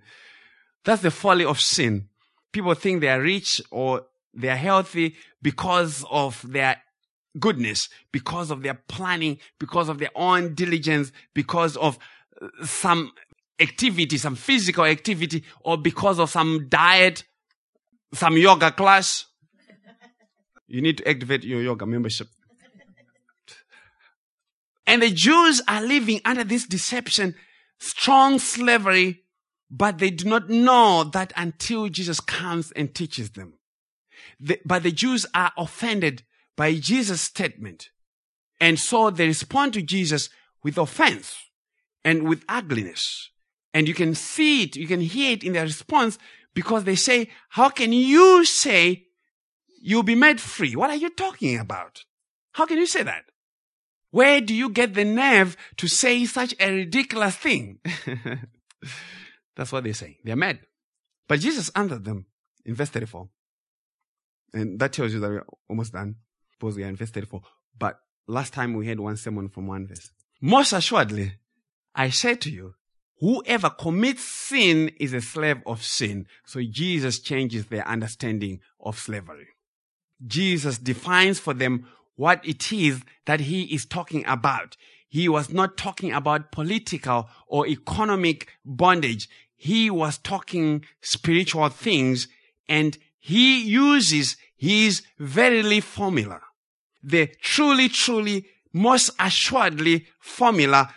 Speaker 2: That's the folly of sin. People think they are rich or they are healthy because of their goodness, because of their planning, because of their own diligence, because of uh, some activity, some physical activity, or because of some diet, some yoga class. You need to activate your yoga membership. And the Jews are living under this deception, strong slavery, but they do not know that until Jesus comes and teaches them. The, but the Jews are offended by Jesus' statement. And so they respond to Jesus with offense and with ugliness. And you can see it, you can hear it in their response because they say, how can you say you'll be made free? What are you talking about? How can you say that? Where do you get the nerve to say such a ridiculous thing? That's what they say. They're mad. But Jesus answered them in verse 34. And that tells you that we're almost done. Suppose we are in verse 34. But last time we had one sermon from one verse. Most assuredly, I say to you, whoever commits sin is a slave of sin. So Jesus changes their understanding of slavery. Jesus defines for them what it is that he is talking about. He was not talking about political or economic bondage. He was talking spiritual things and he uses his verily formula the truly, truly, most assuredly formula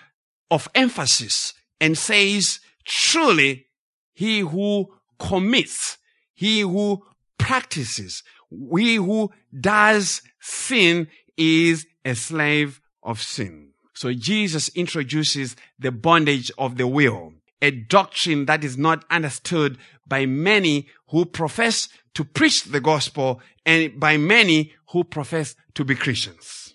Speaker 2: of emphasis and says, truly, he who commits, he who practices, he who does sin is a slave of sin. So Jesus introduces the bondage of the will, a doctrine that is not understood by many who profess to preach the gospel and by many who profess to be Christians.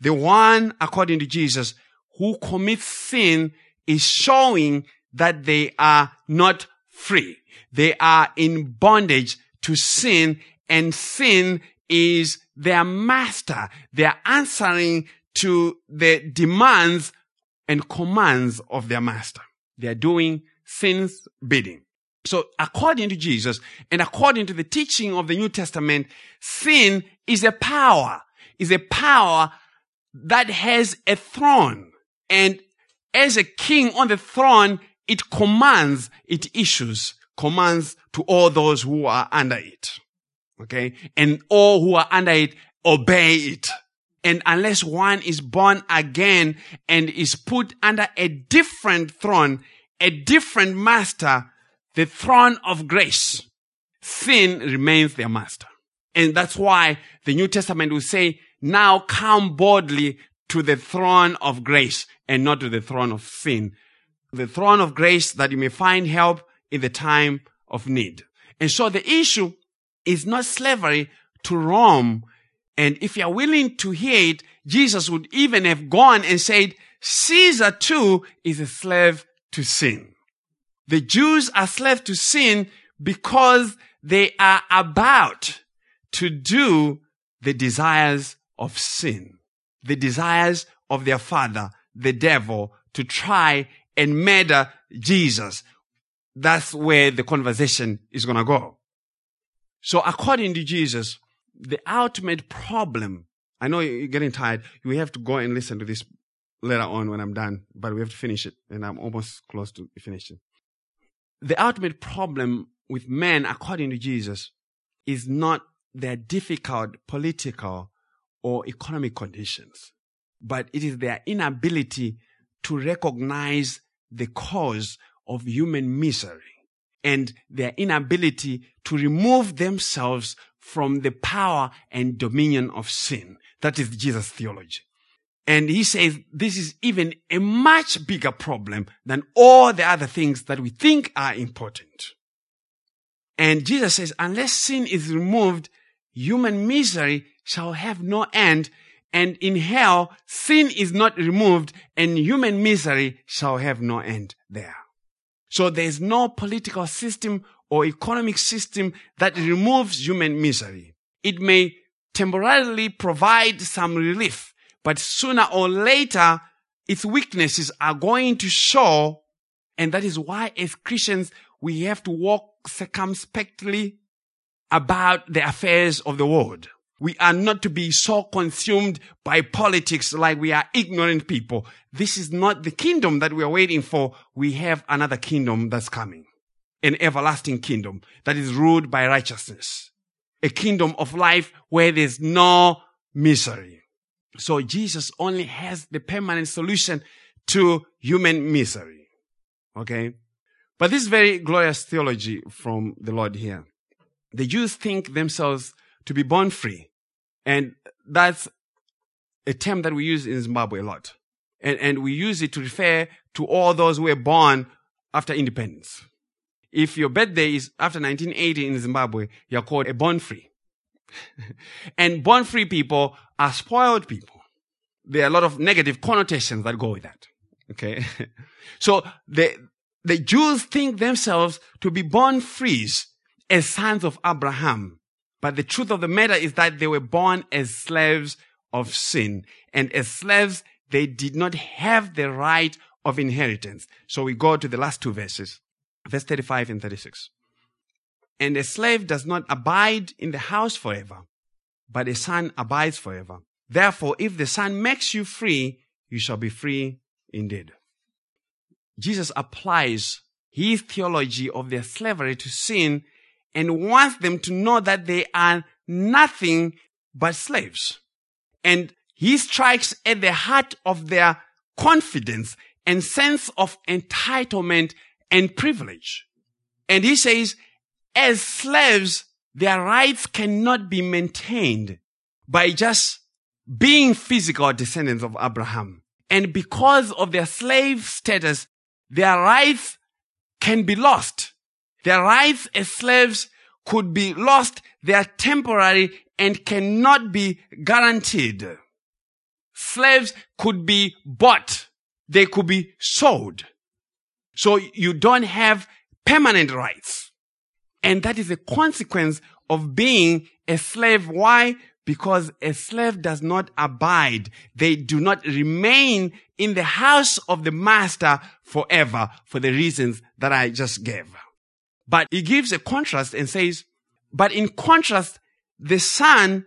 Speaker 2: The one, according to Jesus, who commits sin is showing that they are not free. They are in bondage to sin and sin is their master. They are answering to the demands and commands of their master. They are doing sin's bidding. So according to Jesus and according to the teaching of the New Testament, sin is a power, is a power that has a throne. And as a king on the throne, it commands, it issues commands to all those who are under it. Okay. And all who are under it obey it. And unless one is born again and is put under a different throne, a different master, the throne of grace, sin remains their master. And that's why the New Testament will say, now come boldly to the throne of grace and not to the throne of sin. The throne of grace that you may find help in the time of need. And so the issue is not slavery to Rome. And if you're willing to hear it, Jesus would even have gone and said, Caesar too is a slave to sin. The Jews are slaves to sin because they are about to do the desires of sin, the desires of their father, the devil, to try and murder Jesus. That's where the conversation is going to go. So according to Jesus, the ultimate problem, I know you're getting tired. We have to go and listen to this later on when I'm done, but we have to finish it and I'm almost close to finishing the ultimate problem with men, according to Jesus, is not their difficult political or economic conditions, but it is their inability to recognize the cause of human misery and their inability to remove themselves from the power and dominion of sin. That is Jesus' theology. And he says this is even a much bigger problem than all the other things that we think are important. And Jesus says, unless sin is removed, human misery shall have no end. And in hell, sin is not removed and human misery shall have no end there. So there's no political system or economic system that removes human misery. It may temporarily provide some relief, but sooner or later, its weaknesses are going to show. And that is why as Christians, we have to walk circumspectly about the affairs of the world. We are not to be so consumed by politics like we are ignorant people. This is not the kingdom that we are waiting for. We have another kingdom that's coming. An everlasting kingdom that is ruled by righteousness. A kingdom of life where there's no misery. So Jesus only has the permanent solution to human misery. Okay. But this very glorious theology from the Lord here. The Jews think themselves to be born free. And that's a term that we use in Zimbabwe a lot. And, and we use it to refer to all those who were born after independence. If your birthday is after 1980 in Zimbabwe, you're called a born free. And born free people are spoiled people. There are a lot of negative connotations that go with that. Okay. so the, the Jews think themselves to be born frees as sons of Abraham. But the truth of the matter is that they were born as slaves of sin. And as slaves, they did not have the right of inheritance. So we go to the last two verses, verse 35 and 36. And a slave does not abide in the house forever, but a son abides forever. Therefore, if the son makes you free, you shall be free indeed. Jesus applies his theology of their slavery to sin and wants them to know that they are nothing but slaves. And he strikes at the heart of their confidence and sense of entitlement and privilege. And he says, as slaves, their rights cannot be maintained by just being physical descendants of Abraham. And because of their slave status, their rights can be lost. Their rights as slaves could be lost. They are temporary and cannot be guaranteed. Slaves could be bought. They could be sold. So you don't have permanent rights. And that is a consequence of being a slave. Why? Because a slave does not abide. They do not remain in the house of the master forever for the reasons that I just gave. But he gives a contrast and says, but in contrast, the son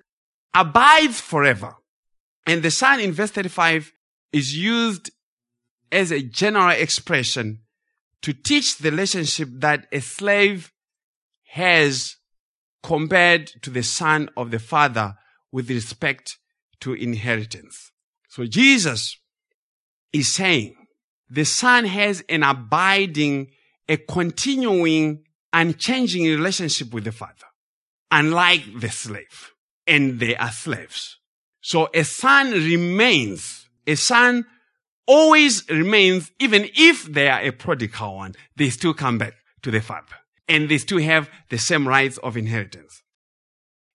Speaker 2: abides forever. And the son in verse 35 is used as a general expression to teach the relationship that a slave has compared to the son of the father with respect to inheritance. So Jesus is saying the son has an abiding, a continuing, unchanging relationship with the father, unlike the slave. And they are slaves. So a son remains, a son always remains, even if they are a prodigal one, they still come back to the father. And they still have the same rights of inheritance.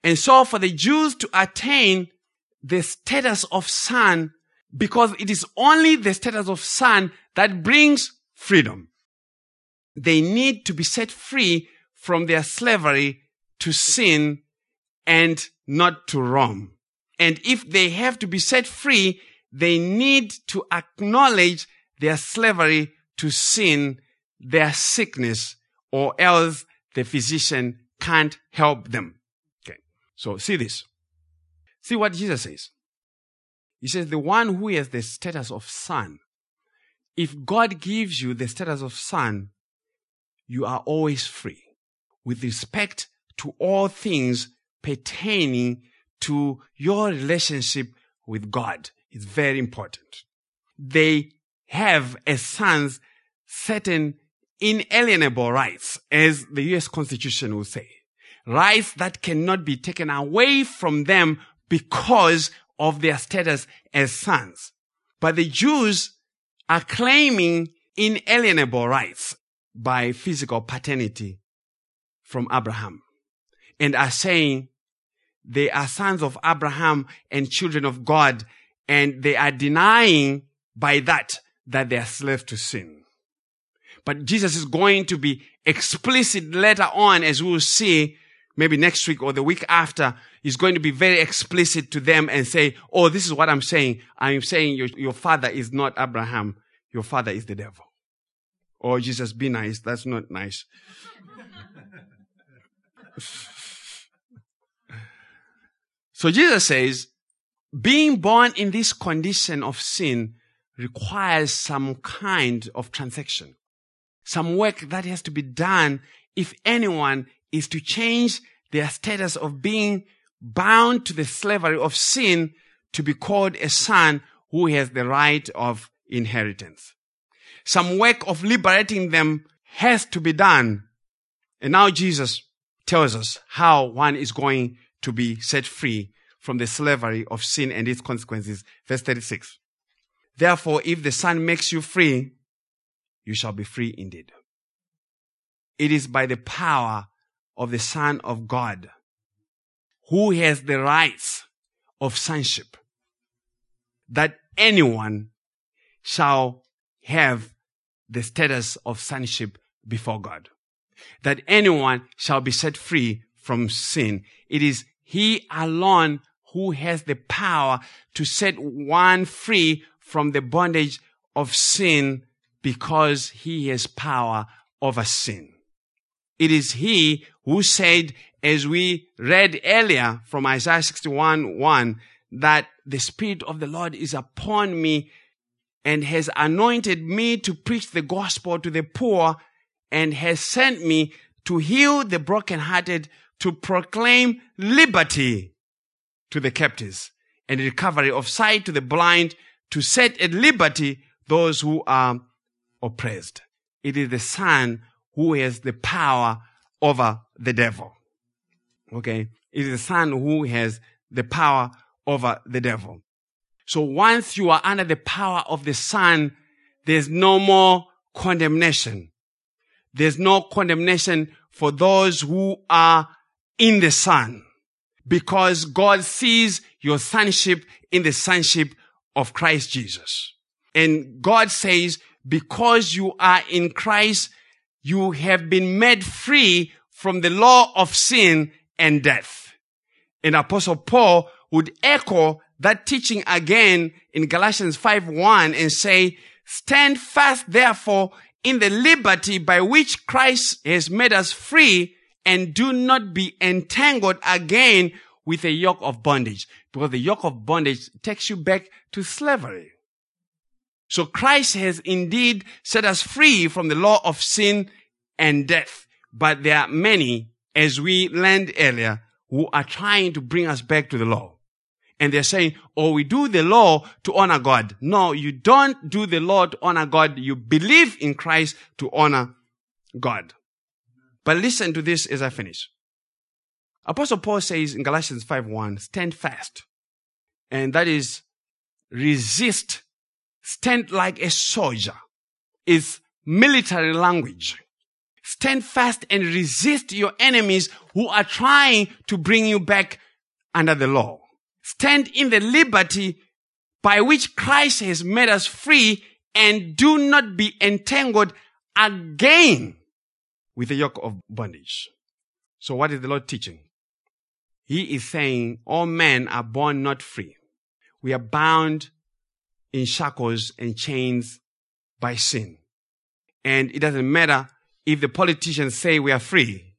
Speaker 2: And so for the Jews to attain the status of son, because it is only the status of son that brings freedom. They need to be set free from their slavery to sin and not to Rome. And if they have to be set free, they need to acknowledge their slavery to sin, their sickness, or else the physician can't help them. Okay. So see this. See what Jesus says. He says, the one who has the status of son, if God gives you the status of son, you are always free with respect to all things pertaining to your relationship with God. It's very important. They have a sons certain inalienable rights, as the US Constitution will say. Rights that cannot be taken away from them because of their status as sons. But the Jews are claiming inalienable rights by physical paternity from Abraham and are saying they are sons of Abraham and children of God and they are denying by that that they are slaves to sin. But Jesus is going to be explicit later on as we will see maybe next week or the week after He's going to be very explicit to them and say, Oh, this is what I'm saying. I'm saying your, your father is not Abraham. Your father is the devil. Oh, Jesus, be nice. That's not nice. so Jesus says, being born in this condition of sin requires some kind of transaction, some work that has to be done if anyone is to change their status of being bound to the slavery of sin to be called a son who has the right of inheritance. Some work of liberating them has to be done. And now Jesus tells us how one is going to be set free from the slavery of sin and its consequences. Verse 36. Therefore, if the Son makes you free, you shall be free indeed. It is by the power of the Son of God who has the rights of sonship that anyone shall have the status of sonship before God. That anyone shall be set free from sin. It is he alone who has the power to set one free from the bondage of sin because he has power over sin. It is he who said, as we read earlier from Isaiah 61 1, that the Spirit of the Lord is upon me and has anointed me to preach the gospel to the poor and has sent me to heal the brokenhearted, to proclaim liberty to the captives and recovery of sight to the blind, to set at liberty those who are oppressed. It is the Son who has the power over the devil. Okay. It is the son who has the power over the devil. So once you are under the power of the son, there's no more condemnation. There's no condemnation for those who are in the son because God sees your sonship in the sonship of Christ Jesus. And God says, because you are in Christ, you have been made free from the law of sin and death. And Apostle Paul would echo that teaching again in Galatians 5 1 and say, Stand fast therefore in the liberty by which Christ has made us free and do not be entangled again with a yoke of bondage because the yoke of bondage takes you back to slavery. So Christ has indeed set us free from the law of sin and death. But there are many, as we learned earlier, who are trying to bring us back to the law. And they're saying, oh, we do the law to honor God. No, you don't do the law to honor God. You believe in Christ to honor God. But listen to this as I finish. Apostle Paul says in Galatians 5 1, stand fast. And that is resist stand like a soldier is military language. Stand fast and resist your enemies who are trying to bring you back under the law. Stand in the liberty by which Christ has made us free and do not be entangled again with the yoke of bondage. So what is the Lord teaching? He is saying all men are born not free. We are bound in shackles and chains by sin. And it doesn't matter if the politicians say we are free.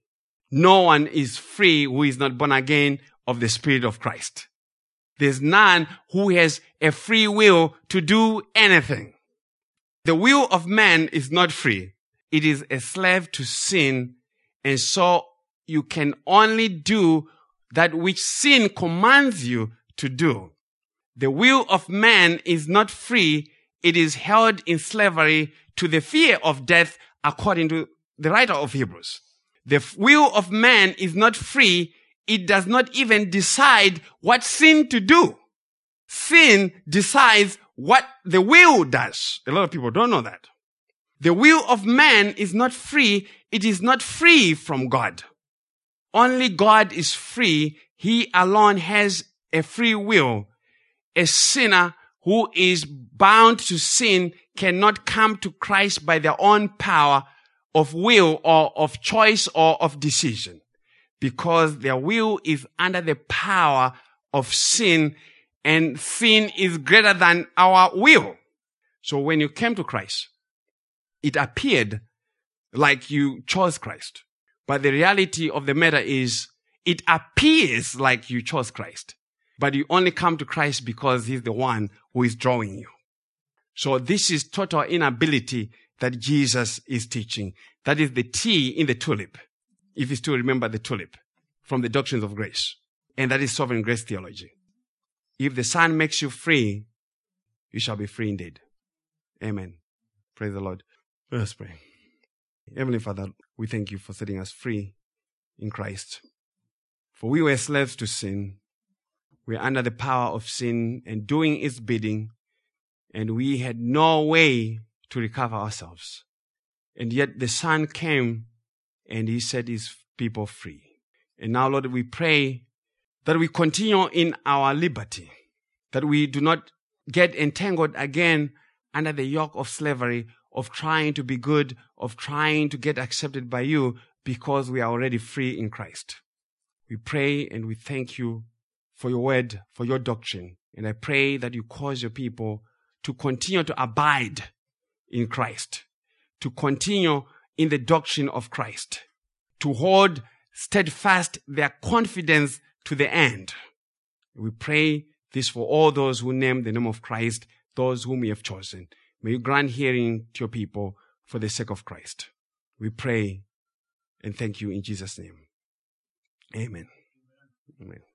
Speaker 2: No one is free who is not born again of the Spirit of Christ. There's none who has a free will to do anything. The will of man is not free. It is a slave to sin. And so you can only do that which sin commands you to do. The will of man is not free. It is held in slavery to the fear of death according to the writer of Hebrews. The will of man is not free. It does not even decide what sin to do. Sin decides what the will does. A lot of people don't know that. The will of man is not free. It is not free from God. Only God is free. He alone has a free will. A sinner who is bound to sin cannot come to Christ by their own power of will or of choice or of decision because their will is under the power of sin and sin is greater than our will. So when you came to Christ, it appeared like you chose Christ. But the reality of the matter is it appears like you chose Christ, but you only come to Christ because he's the one who is drawing you. So this is total inability that Jesus is teaching. That is the T in the tulip. If you still remember the tulip from the doctrines of grace. And that is sovereign grace theology. If the Son makes you free, you shall be free indeed. Amen. Praise the Lord. Let us pray. Heavenly Father, we thank you for setting us free in Christ. For we were slaves to sin. We are under the power of sin and doing its bidding, and we had no way to recover ourselves. And yet the Son came and he set his people free. And now, Lord, we pray that we continue in our liberty, that we do not get entangled again under the yoke of slavery, of trying to be good, of trying to get accepted by you because we are already free in Christ. We pray and we thank you for your word, for your doctrine. And I pray that you cause your people to continue to abide in Christ, to continue in the doctrine of Christ, to hold steadfast their confidence to the end. We pray this for all those who name the name of Christ, those whom you have chosen. May you grant hearing to your people for the sake of Christ. We pray and thank you in Jesus' name. Amen. Amen.